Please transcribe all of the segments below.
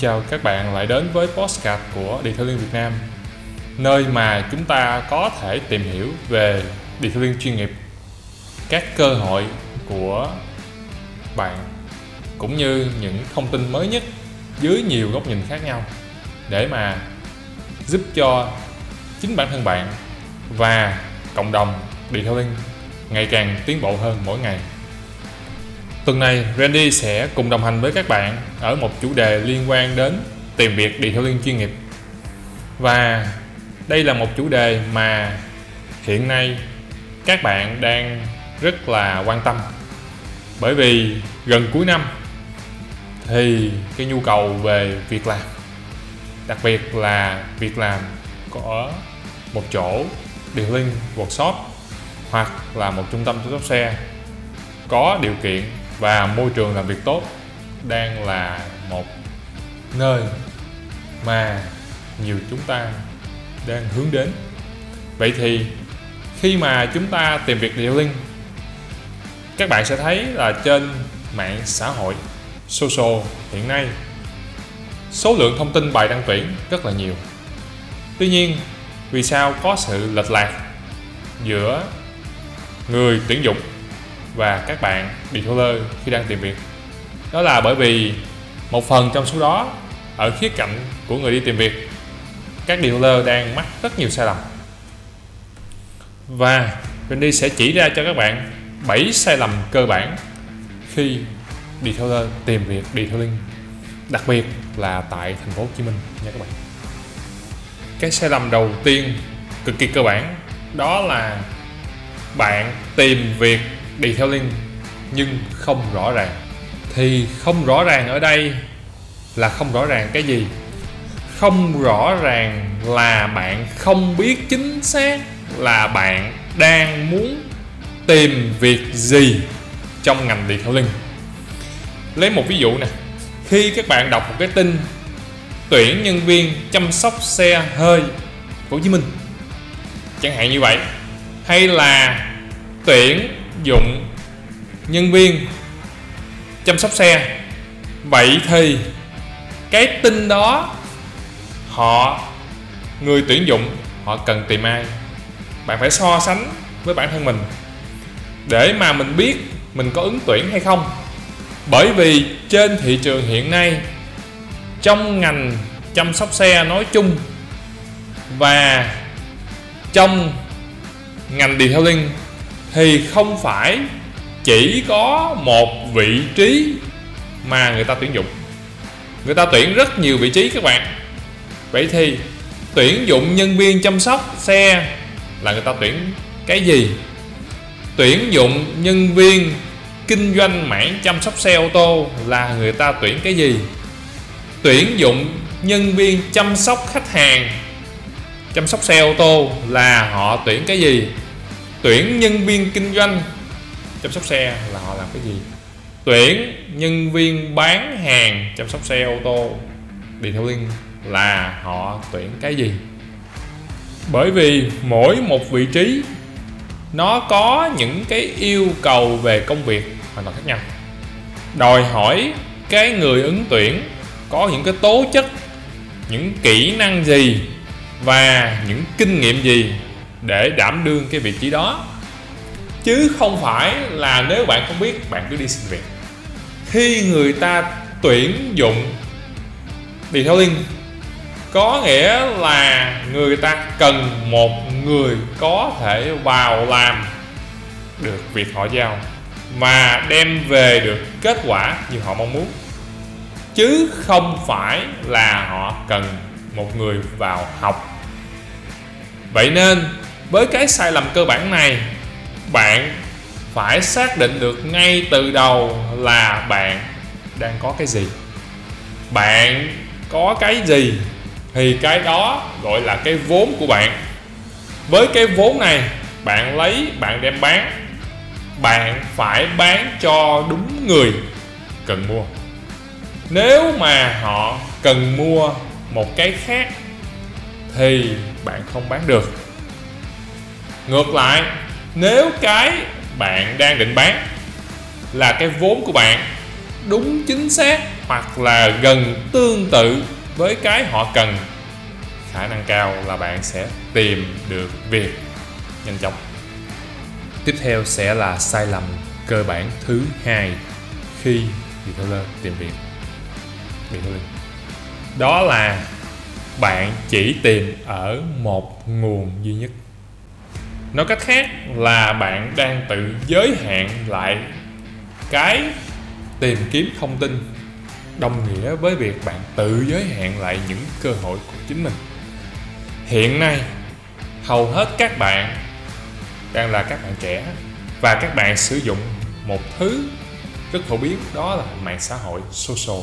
chào các bạn lại đến với Postcard của Detailing Việt Nam, Nơi mà chúng ta có thể tìm hiểu về Detailing chuyên nghiệp, Các cơ hội của bạn, Cũng như những thông tin mới nhất dưới nhiều góc nhìn khác nhau, Để mà giúp cho chính bản thân bạn và cộng đồng Detailing ngày càng tiến bộ hơn mỗi ngày. Tuần này, Randy sẽ cùng đồng hành với các bạn ở một chủ đề liên quan đến tìm việc detailing chuyên nghiệp. Và đây là một chủ đề mà hiện nay các bạn đang rất là quan tâm. Bởi vì gần cuối năm thì cái nhu cầu về việc làm, đặc biệt là việc làm có một chỗ detailing workshop hoặc là một trung tâm chăm sóc xe có điều kiện và môi trường làm việc tốt đang là một nơi mà nhiều chúng ta đang hướng đến. Vậy thì khi mà chúng ta tìm việc detailing các bạn sẽ thấy là trên mạng xã hội social hiện nay, số lượng thông tin bài đăng tuyển rất là nhiều. Tuy nhiên, vì sao có sự lệch lạc giữa người tuyển dụng và các bạn detailer khi đang tìm việc. Đó là bởi vì một phần trong số đó ở khía cạnh của người đi tìm việc, các detailer đang mắc rất nhiều sai lầm. Và Randy sẽ chỉ ra cho các bạn 7 sai lầm cơ bản khi detailer tìm việc detailing đặc biệt là tại thành phố Hồ Chí Minh nha các bạn. Cái sai lầm đầu tiên cực kỳ cơ bản, đó là bạn tìm việc detailing nhưng không rõ ràng. Thì không rõ ràng ở đây là không rõ ràng cái gì? Không rõ ràng là bạn không biết chính xác là bạn đang muốn tìm việc gì trong ngành detailing lấy một ví dụ nè. Khi các bạn đọc một cái tin tuyển nhân viên chăm sóc xe hơi của Hồ Chí Minh, chẳng hạn như vậy, hay là tuyển dụng nhân viên chăm sóc xe. Vậy thì, cái tin đó, họ, người tuyển dụng, họ cần tìm ai? Bạn phải so sánh với bản thân mình để mà mình biết mình có ứng tuyển hay không. Bởi vì trên thị trường hiện nay, trong ngành chăm sóc xe nói chung và trong ngành detailing thì không phải chỉ có một vị trí mà người ta tuyển dụng. Người ta tuyển rất nhiều vị trí các bạn. Vậy thì tuyển dụng nhân viên chăm sóc xe là người ta tuyển cái gì? Tuyển dụng nhân viên kinh doanh mảng chăm sóc xe ô tô là người ta tuyển cái gì? Tuyển dụng nhân viên chăm sóc khách hàng, chăm sóc xe ô tô là họ tuyển cái gì? Tuyển nhân viên kinh doanh. Chăm sóc xe là họ làm cái gì? Tuyển nhân viên bán hàng, chăm sóc xe, ô tô. Detailing là họ tuyển cái gì? Bởi vì mỗi một vị trí, nó có những cái yêu cầu về công việc hoàn toàn khác nhau. Đòi hỏi cái người ứng tuyển có những cái tố chất, những kỹ năng gì và những kinh nghiệm gì để đảm đương cái vị trí đó. Chứ không phải là nếu bạn không biết, bạn cứ đi xin việc. Khi người ta tuyển dụng detailing có nghĩa là người ta cần một người có thể vào làm được việc họ giao và đem về được kết quả như họ mong muốn. Chứ không phải là họ cần một người vào học. Vậy nên với cái sai lầm cơ bản này, bạn phải xác định được ngay từ đầu là bạn đang có cái gì. Bạn có cái gì thì cái đó gọi là cái vốn của bạn. Với cái vốn này, bạn lấy, bạn đem bán. Bạn phải bán cho đúng người cần mua. Nếu mà họ cần mua một cái khác thì bạn không bán được ngược lại, nếu cái bạn đang định bán là cái vốn của bạn đúng chính xác hoặc là gần tương tự với cái họ cần, khả năng cao là bạn sẽ tìm được việc nhanh chóng. Tiếp theo sẽ là sai lầm cơ bản thứ hai khi retailer tìm việc. Retailing đó là bạn chỉ tìm ở một nguồn duy nhất nói cách khác là bạn đang tự giới hạn lại cái tìm kiếm thông tin, đồng nghĩa với việc bạn tự giới hạn lại những cơ hội của chính mình. Hiện nay, hầu hết các bạn đang là các bạn trẻ và các bạn sử dụng một thứ rất phổ biến, đó là mạng xã hội social.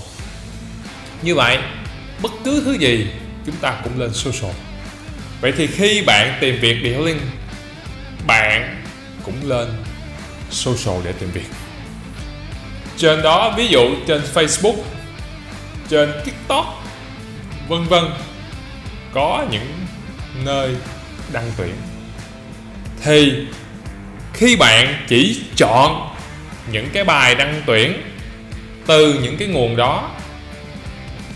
Như vậy, bất cứ thứ gì chúng ta cũng lên social. Vậy thì khi bạn tìm việc detailing bạn cũng lên social để tìm việc. Trên đó, ví dụ trên facebook, trên tiktok, vân vân, có những nơi đăng tuyển. Thì khi bạn chỉ chọn những cái bài đăng tuyển từ những cái nguồn đó,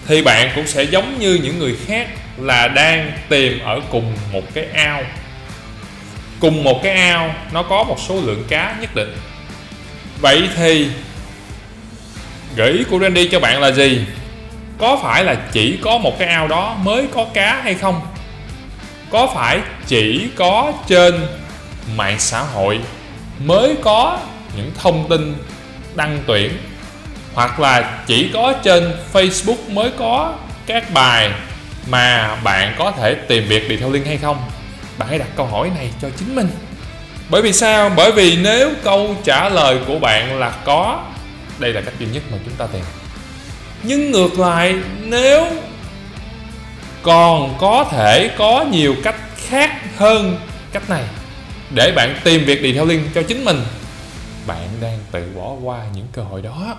thì bạn cũng sẽ giống như những người khác là đang tìm ở cùng một cái ao cùng một cái ao, nó có một số lượng cá nhất định. Vậy thì, gợi ý của Randy cho bạn là gì? Có phải là chỉ có một cái ao đó mới có cá hay không? Có phải chỉ có trên mạng xã hội mới có những thông tin đăng tuyển? Hoặc là chỉ có trên Facebook mới có các bài mà bạn có thể tìm việc đi theo link hay không? Bạn hãy đặt câu hỏi này cho chính mình. Bởi vì sao? Bởi vì nếu câu trả lời của bạn là có, đây là cách duy nhất mà chúng ta tìm. Nhưng ngược lại, nếu còn có thể có nhiều cách khác hơn cách này, để bạn tìm việc đi theo liên cho chính mình, bạn đang tự bỏ qua những cơ hội đó.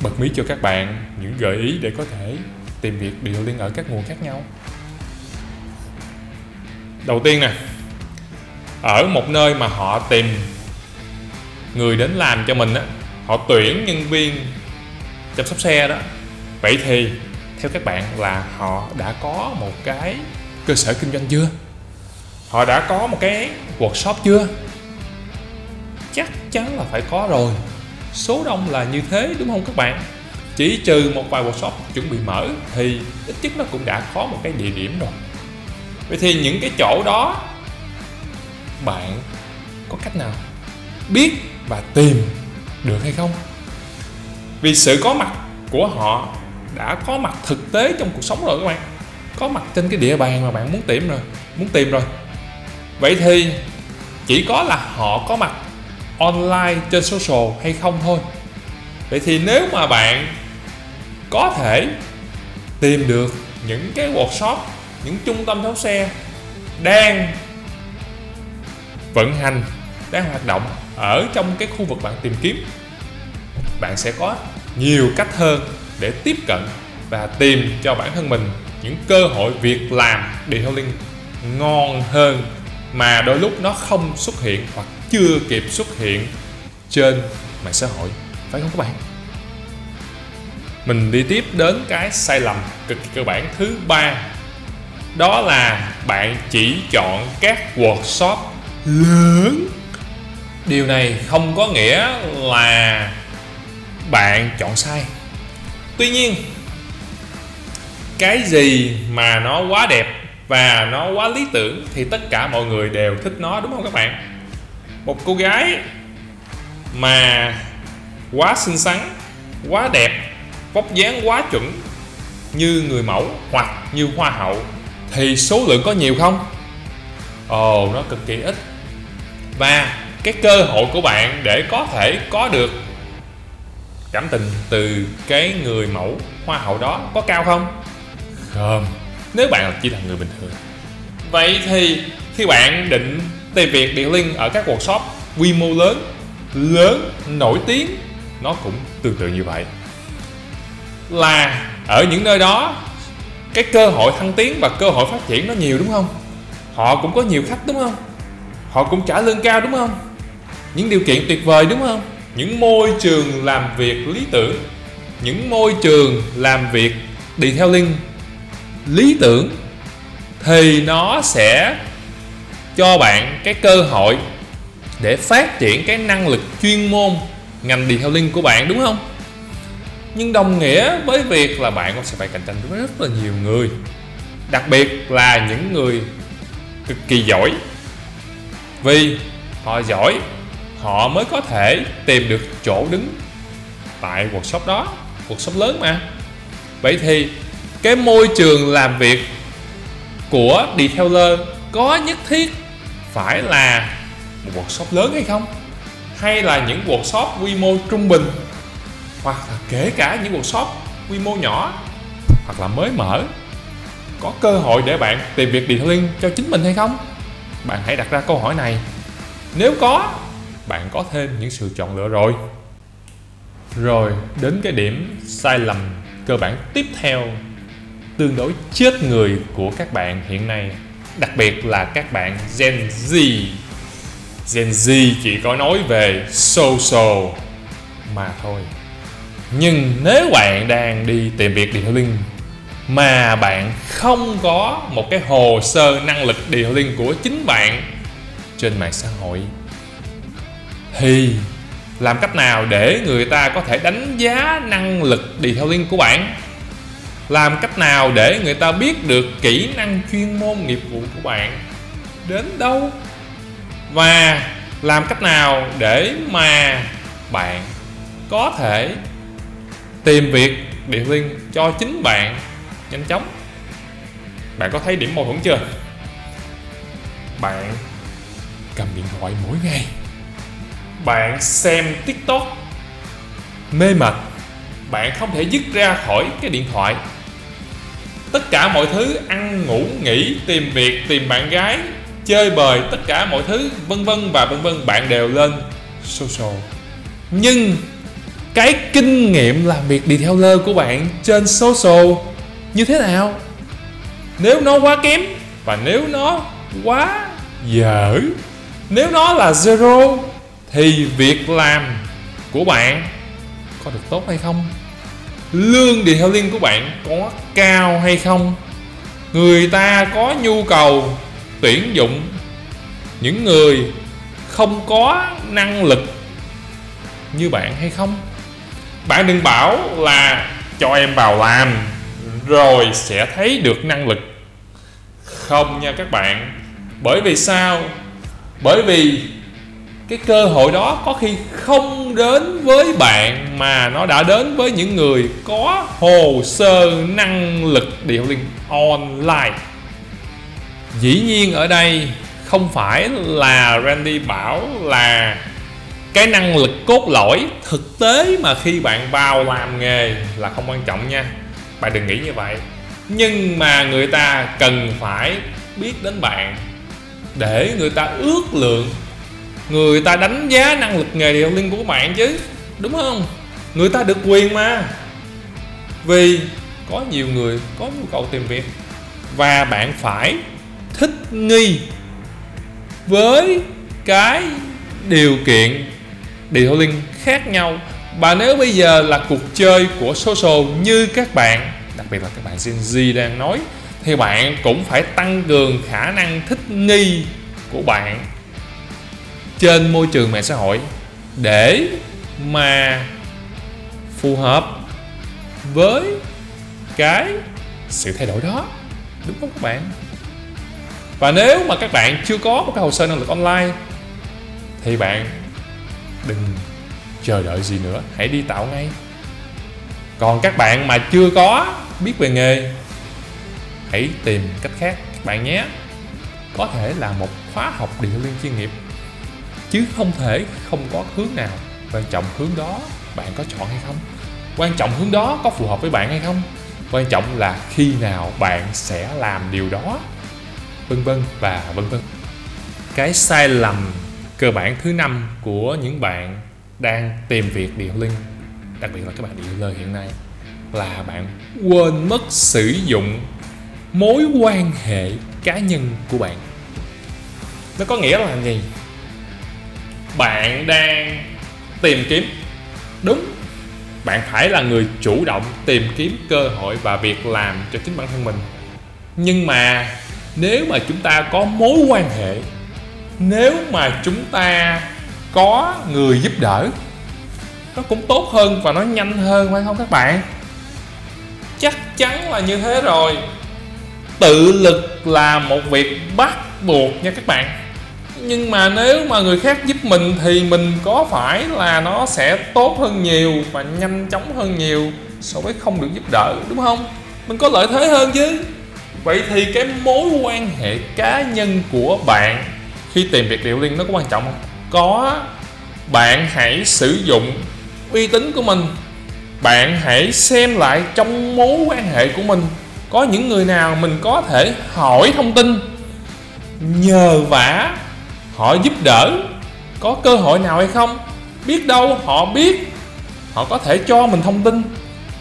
Bật mí cho các bạn những gợi ý để có thể tìm việc đi theo ở các nguồn khác nhau đầu tiên nè, ở một nơi mà họ tìm người đến làm cho mình á, họ tuyển nhân viên chăm sóc xe đó. Vậy thì, theo các bạn là họ đã có một cái cơ sở kinh doanh chưa? Họ đã có một cái workshop chưa? Chắc chắn là phải có rồi. Số đông là như thế, đúng không các bạn? Chỉ trừ một vài workshop chuẩn bị mở thì ít nhất nó cũng đã có một cái địa điểm rồi vậy thì những cái chỗ đó, bạn có cách nào biết và tìm được hay không? Vì sự có mặt của họ đã có mặt thực tế trong cuộc sống rồi các bạn. Có mặt trên cái địa bàn mà bạn muốn tìm rồi, muốn tìm rồi. Vậy thì chỉ có là họ có mặt online trên social hay không thôi. Vậy thì nếu mà bạn có thể tìm được những cái workshop những trung tâm tháo xe đang vận hành, đang hoạt động ở trong cái khu vực bạn tìm kiếm. Bạn sẽ có nhiều cách hơn để tiếp cận và tìm cho bản thân mình những cơ hội việc làm detailing ngon hơn mà đôi lúc nó không xuất hiện hoặc chưa kịp xuất hiện trên mạng xã hội. Phải không các bạn? Mình đi tiếp đến cái sai lầm cực kỳ cơ bản thứ ba đó là bạn chỉ chọn các workshop lớn. Điều này không có nghĩa là bạn chọn sai. Tuy nhiên, cái gì mà nó quá đẹp và nó quá lý tưởng thì tất cả mọi người đều thích nó, đúng không các bạn? Một cô gái mà quá xinh xắn, quá đẹp, vóc dáng quá chuẩn như người mẫu hoặc như hoa hậu thì số lượng có nhiều không? Ồ, nó cực kỳ ít. Và cái cơ hội của bạn để có thể có được cảm tình từ cái người mẫu hoa hậu đó có cao không? Không, nếu bạn chỉ là người bình thường. Vậy thì khi bạn định tìm việc điện liên ở các workshop quy mô lớn lớn, nổi tiếng, nó cũng tương tự như vậy. Là ở những nơi đó cái cơ hội thăng tiến và cơ hội phát triển nó nhiều đúng không? Họ cũng có nhiều khách đúng không? Họ cũng trả lương cao đúng không? Những điều kiện tuyệt vời đúng không? Những môi trường làm việc lý tưởng, những môi trường làm việc đi theo link lý tưởng thì nó sẽ cho bạn cái cơ hội để phát triển cái năng lực chuyên môn ngành đi theo detailing của bạn đúng không? Nhưng đồng nghĩa với việc là bạn cũng sẽ phải cạnh tranh với rất là nhiều người. Đặc biệt là những người cực kỳ giỏi. Vì họ giỏi, họ mới có thể tìm được chỗ đứng tại workshop đó, workshop lớn mà. Vậy thì cái môi trường làm việc của detailer có nhất thiết phải là một workshop lớn hay không? Hay là những workshop quy mô trung bình? Hoặc là kể cả những workshop quy mô nhỏ, hoặc là mới mở, có cơ hội để bạn tìm việc detailing cho chính mình hay không? Bạn hãy đặt ra câu hỏi này. Nếu có, bạn có thêm những sự chọn lựa rồi. Rồi, đến cái điểm sai lầm cơ bản tiếp theo, tương đối chết người của các bạn hiện nay, đặc biệt là các bạn Gen Z. Gen Z chỉ có nói về social mà thôi nhưng nếu bạn đang đi tìm việc detailing mà bạn không có một cái hồ sơ năng lực detailing của chính bạn trên mạng xã hội, thì làm cách nào để người ta có thể đánh giá năng lực detailing của bạn? Làm cách nào để người ta biết được kỹ năng chuyên môn nghiệp vụ của bạn? Đến đâu? Và làm cách nào để mà bạn có thể tìm việc điện detailing cho chính bạn nhanh chóng. Bạn có thấy điểm mâu thuẫn chưa? Bạn cầm điện thoại mỗi ngày. Bạn xem tiktok. Mê mệt. Bạn không thể dứt ra khỏi cái điện thoại. Tất cả mọi thứ, ăn, ngủ, nghỉ, tìm việc, tìm bạn gái, chơi bời, tất cả mọi thứ, vân vân và vân vân, bạn đều lên social. Nhưng cái kinh nghiệm làm việc đi theo lơ của bạn trên social như thế nào? Nếu nó quá kém và nếu nó quá dở, nếu nó là zero, thì việc làm của bạn có được tốt hay không? Lương đi theo liên của bạn có cao hay không? Người ta có nhu cầu tuyển dụng những người không có năng lực như bạn hay không? Bạn đừng bảo là cho em vào làm, rồi sẽ thấy được năng lực. Không nha các bạn. Bởi vì sao? Bởi vì cái cơ hội đó có khi không đến với bạn mà nó đã đến với những người có hồ sơ năng lực detailing online. Dĩ nhiên ở đây không phải là Randy bảo là cái năng lực cốt lõi thực tế mà khi bạn vào làm nghề là không quan trọng nha. Bạn đừng nghĩ như vậy. Nhưng mà người ta cần phải biết đến bạn để người ta ước lượng. Người ta đánh giá năng lực nghề điều liên của bạn chứ, đúng không? Người ta được quyền mà. Vì có nhiều người có nhu cầu tìm việc và bạn phải thích nghi với cái điều kiện detailing khác nhau. Và nếu bây giờ là cuộc chơi của social như các bạn, đặc biệt là các bạn Gen Z đang nói, thì bạn cũng phải tăng cường khả năng thích nghi của bạn trên môi trường mạng xã hội để mà phù hợp với cái sự thay đổi đó. Đúng không các bạn? Và nếu mà các bạn chưa có một cái hồ sơ năng lực online, thì bạn đừng chờ đợi gì nữa. Hãy đi tạo ngay. Còn các bạn mà chưa có biết về nghề, hãy tìm cách khác. Các bạn nhé. Có thể là một khóa học điện liên chuyên nghiệp, chứ không thể không có hướng nào quan trọng hướng đó bạn có chọn hay không. Quan trọng hướng đó có phù hợp với bạn hay không? Quan trọng là khi nào bạn sẽ làm điều đó. Vân vân và vân vân. Cái sai lầm cơ bản thứ năm của những bạn đang tìm việc điều linh, đặc biệt là các bạn dealer hiện nay, là bạn quên mất sử dụng mối quan hệ cá nhân của bạn. Nó có nghĩa là gì? Bạn đang tìm kiếm. Đúng, bạn phải là người chủ động tìm kiếm cơ hội và việc làm cho chính bản thân mình. Nhưng mà nếu mà chúng ta có mối quan hệ nếu mà chúng ta có người giúp đỡ, nó cũng tốt hơn và nó nhanh hơn, phải không các bạn? Chắc chắn là như thế rồi. Tự lực là một việc bắt buộc nha các bạn. Nhưng mà nếu mà người khác giúp mình thì mình có phải là nó sẽ tốt hơn nhiều và nhanh chóng hơn nhiều so với không được giúp đỡ, đúng không? Mình có lợi thế hơn chứ. Vậy thì cái mối quan hệ cá nhân của bạn khi tìm việc liệu liên nó có quan trọng không? Có. Bạn hãy sử dụng uy tín của mình. Bạn hãy xem lại trong mối quan hệ của mình. Có những người nào mình có thể hỏi thông tin, nhờ vả họ giúp đỡ? Có cơ hội nào hay không? Biết đâu họ biết. Họ có thể cho mình thông tin.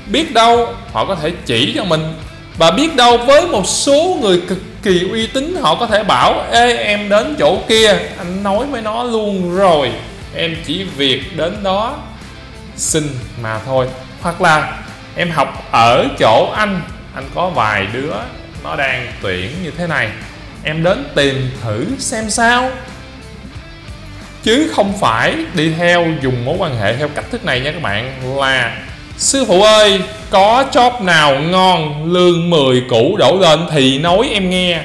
Biết đâu họ có thể chỉ cho mình. Và biết đâu với một số người cực kỳ uy tín họ có thể bảo, ê, em đến chỗ kia. Anh nói với nó luôn rồi, em chỉ việc đến đó xin mà thôi. Hoặc là, em học ở chỗ anh anh có vài đứa nó đang tuyển như thế này, em đến tìm thử xem sao. Chứ không phải đi theo dùng mối quan hệ theo cách thức này nha các bạn, là sư phụ ơi, có chóp nào ngon lương 10 cũ đổ lên thì nói em nghe.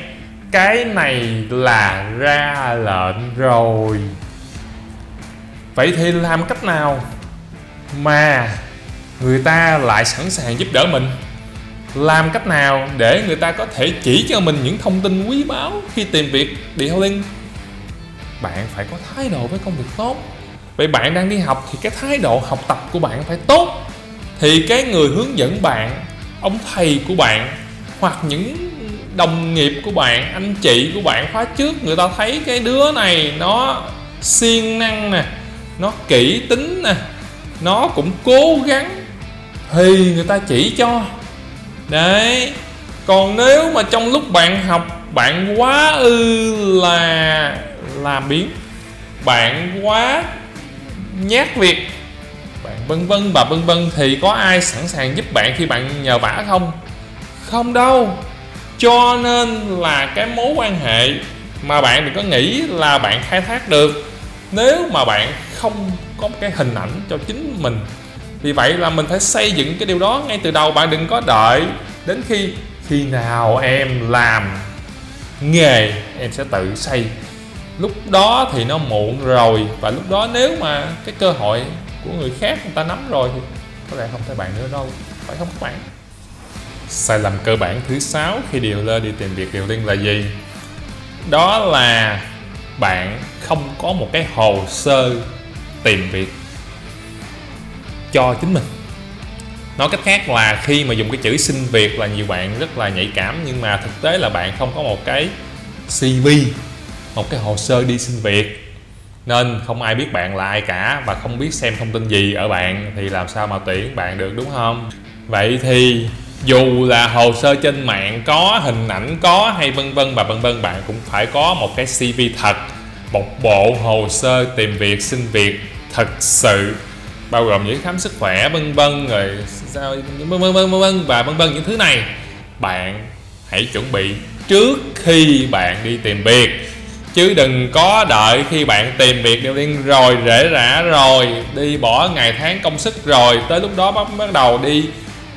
Cái này là ra lệnh rồi. Vậy thì làm cách nào? Mà người ta lại sẵn sàng giúp đỡ mình. Làm cách nào để người ta có thể chỉ cho mình những thông tin quý báu khi tìm việc detailing bạn phải có thái độ với công việc tốt. Vậy bạn đang đi học thì cái thái độ học tập của bạn phải tốt thì cái người hướng dẫn bạn, ông thầy của bạn, hoặc những đồng nghiệp của bạn, anh chị của bạn khóa trước, người ta thấy cái đứa này nó siêng năng nè, nó kỹ tính nè, nó cũng cố gắng, thì người ta chỉ cho. Đấy, còn nếu mà trong lúc bạn học, bạn quá ư là làm biến, bạn quá nhát việc bạn. Vân vân và vân vân, thì có ai sẵn sàng giúp bạn khi bạn nhờ vả không? Không đâu. Cho nên là cái mối quan hệ mà bạn đừng có nghĩ là bạn khai thác được. Nếu mà bạn không có cái hình ảnh cho chính mình, vì vậy là mình phải xây dựng cái điều đó ngay từ đầu. Bạn đừng có đợi đến khi khi nào em làm nghề em sẽ tự xây. Lúc đó thì nó muộn rồi, và lúc đó nếu mà cái cơ hội của người khác, người ta nắm rồi thì có lẽ không thể bạn nữa đâu. Phải không các bạn? Sai lầm cơ bản thứ sáu khi điều lên đi tìm việc điều liên là gì? Đó là bạn không có một cái hồ sơ tìm việc cho chính mình. Nói cách khác là khi mà dùng cái chữ xin việc là nhiều bạn rất là nhạy cảm, nhưng mà thực tế là bạn không có một cái cv một cái hồ sơ đi xin việc nên không ai biết bạn là ai cả và không biết xem thông tin gì ở bạn thì làm sao mà tuyển bạn được, đúng không? Vậy thì dù là hồ sơ trên mạng có hình ảnh có hay vân vân và vân vân, bạn cũng phải có một cái cv thật, một bộ hồ sơ tìm việc, xin việc thật sự, bao gồm những khám sức khỏe, vân vân, rồi sao, vân vân vân vân và vân vân những thứ này. Bạn hãy chuẩn bị trước khi bạn đi tìm việc chứ đừng có đợi khi bạn tìm việc đầu tiên rồi rễ rã rồi đi bỏ ngày tháng công sức rồi tới lúc đó bắt bắt đầu đi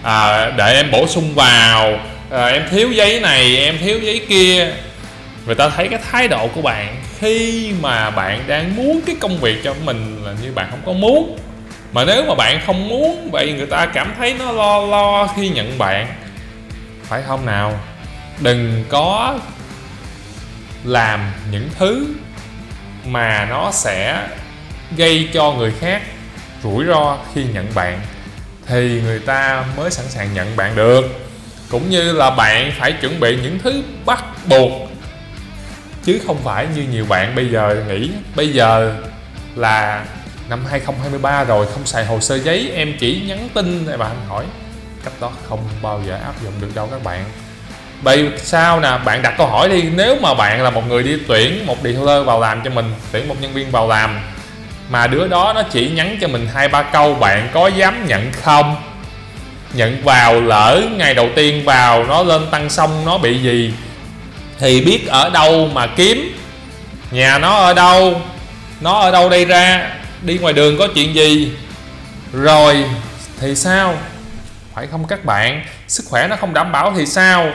à, để em bổ sung vào à, em thiếu giấy này em thiếu giấy kia. Người ta thấy cái thái độ của bạn khi mà bạn đang muốn cái công việc cho mình là như bạn không có muốn. Mà nếu mà bạn không muốn vậy người ta cảm thấy nó lo lo khi nhận bạn. Phải không nào? Đừng có làm những thứ mà nó sẽ gây cho người khác rủi ro khi nhận bạn, thì người ta mới sẵn sàng nhận bạn được. Cũng như là bạn phải chuẩn bị những thứ bắt buộc, chứ không phải như nhiều bạn bây giờ nghĩ. Bây giờ là năm 2023 rồi, không xài hồ sơ giấy, em chỉ nhắn tin này bạn hỏi. Cách đó không bao giờ áp dụng được đâu các bạn vậy sao nè? Bạn đặt câu hỏi đi. Nếu mà bạn là một người đi tuyển một detailer vào làm cho mình, tuyển một nhân viên vào làm, mà đứa đó nó chỉ nhắn cho mình hai ba câu, bạn có dám nhận không? Nhận vào, lỡ ngày đầu tiên vào nó lên tăng xong nó bị gì? Thì biết ở đâu mà kiếm? Nhà nó ở đâu? Nó ở đâu đây ra? Đi ngoài đường có chuyện gì? Rồi, thì sao? Phải không các bạn? Sức khỏe nó không đảm bảo thì sao?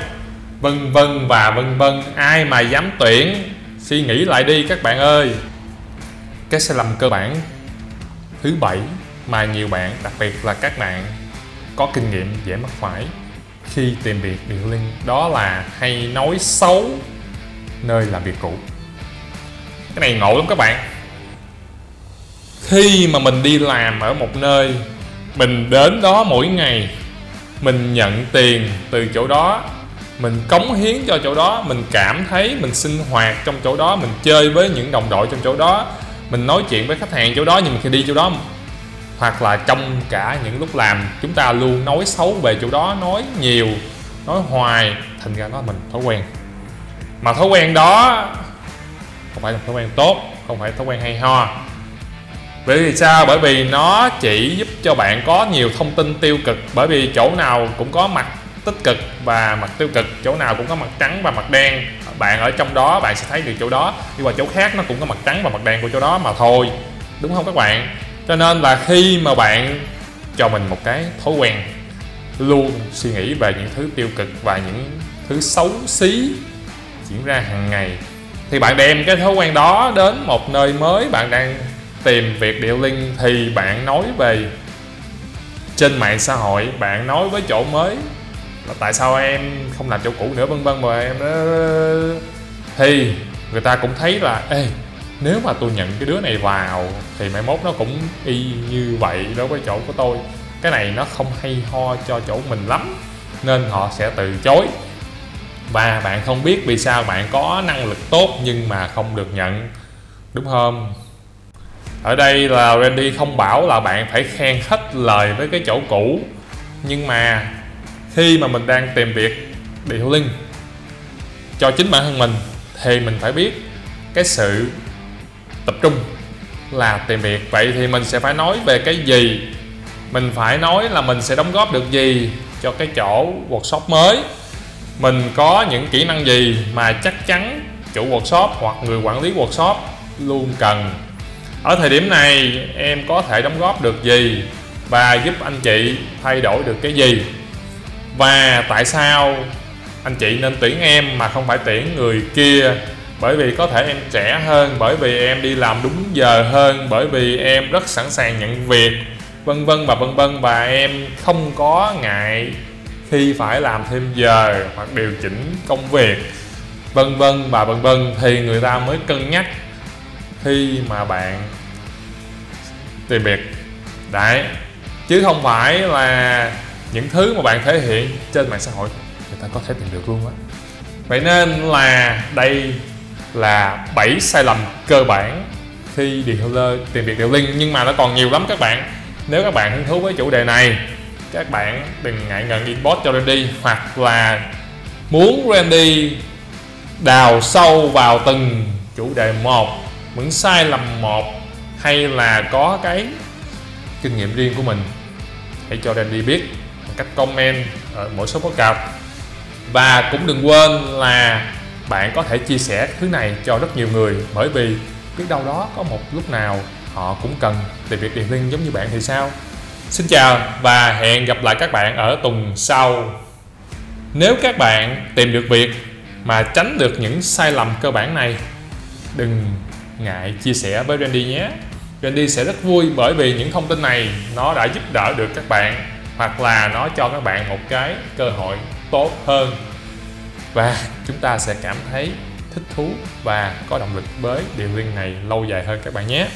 Vân vân và vân vân, ai mà dám tuyển? Suy nghĩ lại đi các bạn ơi. Cái sai lầm cơ bản thứ bảy mà nhiều bạn, đặc biệt là các bạn, có kinh nghiệm dễ mắc phải khi tìm việc điều linh, đó là hay nói xấu nơi làm việc cũ. Cái này ngộ lắm các bạn. Khi mà mình đi làm ở một nơi, mình đến đó mỗi ngày, mình nhận tiền từ chỗ đó mình cống hiến cho chỗ đó, mình cảm thấy mình sinh hoạt trong chỗ đó, mình chơi với những đồng đội trong chỗ đó, mình nói chuyện với khách hàng chỗ đó, nhưng mà khi đi chỗ đó, hoặc là trong cả những lúc làm, chúng ta luôn nói xấu về chỗ đó, nói nhiều, nói hoài, thành ra nó mình, thói quen. Mà thói quen đó không phải là thói quen tốt, không phải thói quen hay ho. Bởi vì sao? Bởi vì nó chỉ giúp cho bạn có nhiều thông tin tiêu cực, bởi vì chỗ nào cũng có mặt tích cực và mặt tiêu cực. Chỗ nào cũng có mặt trắng và mặt đen. Bạn ở trong đó, bạn sẽ thấy được chỗ đó. Đi qua chỗ khác nó cũng có mặt trắng và mặt đen của chỗ đó mà thôi. Đúng không các bạn? Cho nên là khi mà bạn cho mình một cái thói quen luôn suy nghĩ về những thứ tiêu cực và những thứ xấu xí diễn ra hàng ngày, thì bạn đem cái thói quen đó đến một nơi mới. Bạn đang tìm việc điệu linh thì bạn nói về trên mạng xã hội, bạn nói với chỗ mới là tại sao em không làm chỗ cũ nữa, vân vân, mà em đó thì, người ta cũng thấy là, ê, nếu mà tôi nhận cái đứa này vào, thì mai mốt nó cũng y như vậy đối với chỗ của tôi. Cái này nó không hay ho cho chỗ mình lắm, nên họ sẽ từ chối. Và bạn không biết vì sao bạn có năng lực tốt nhưng mà không được nhận, đúng không? Ở đây là Randy không bảo là bạn phải khen hết lời với cái chỗ cũ, nhưng mà khi mà mình đang tìm việc điều linh, cho chính bản thân mình, thì mình phải biết cái sự tập trung là tìm việc. Vậy thì mình sẽ phải nói về cái gì? Mình phải nói là mình sẽ đóng góp được gì cho cái chỗ workshop mới? Mình có những kỹ năng gì mà chắc chắn chủ workshop hoặc người quản lý workshop luôn cần? Ở thời điểm này, em có thể đóng góp được gì và giúp anh chị thay đổi được cái gì? Và tại sao anh chị nên tuyển em mà không phải tuyển người kia? Bởi vì có thể em trẻ hơn, bởi vì em đi làm đúng giờ hơn, bởi vì em rất sẵn sàng nhận việc, vân vân và vân vân. Và em không có ngại khi phải làm thêm giờ hoặc điều chỉnh công việc. Vân vân và vân vân thì người ta mới cân nhắc khi mà bạn tìm việc. Đấy, chứ không phải là những thứ mà bạn thể hiện trên mạng xã hội, người ta có thể tìm được luôn á. Vậy nên là đây là 7 sai lầm cơ bản khi detailer tìm việc điều link nhưng mà nó còn nhiều lắm các bạn. Nếu các bạn hứng thú với chủ đề này, các bạn đừng ngại ngần inbox cho Randy hoặc là muốn Randy đào sâu vào từng chủ đề một, những sai lầm một hay là có cái kinh nghiệm riêng của mình. Hãy cho Randy biết cách comment ở mỗi số podcast và cũng đừng quên là bạn có thể chia sẻ thứ này cho rất nhiều người, bởi vì biết đâu đó có một lúc nào họ cũng cần tìm việc điền link giống như bạn thì sao? Xin chào và hẹn gặp lại các bạn ở tuần sau. Nếu các bạn tìm được việc mà tránh được những sai lầm cơ bản này, Đừng ngại chia sẻ với Randy nhé. Randy sẽ rất vui bởi vì những thông tin này nó đã giúp đỡ được các bạn hoặc là nó cho các bạn một cái cơ hội tốt hơn. Và chúng ta sẽ cảm thấy thích thú và có động lực với điều riêng này lâu dài hơn các bạn nhé.